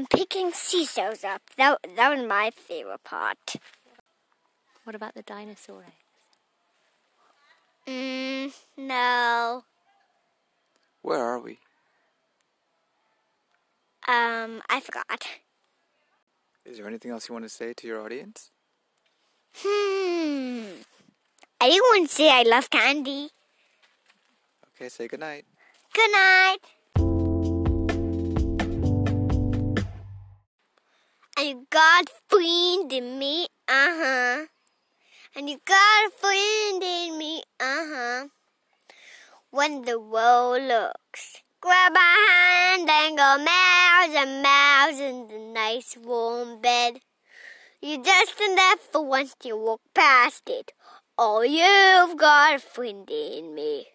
and picking seesaws up. That, that was my favorite part. What about the dinosaur eggs? Mm, no. Where are we? Um, I forgot. Is there anything else you want to say to your audience? Hmm. I didn't want to say I love candy. Okay, say goodnight. Good night. You got a friend in me, uh huh. And you got a friend in me, uh huh. When the world looks, grab my hand and go miles and miles in the nice warm bed. You're just there for once you walk past it. Oh, you've got a friend in me.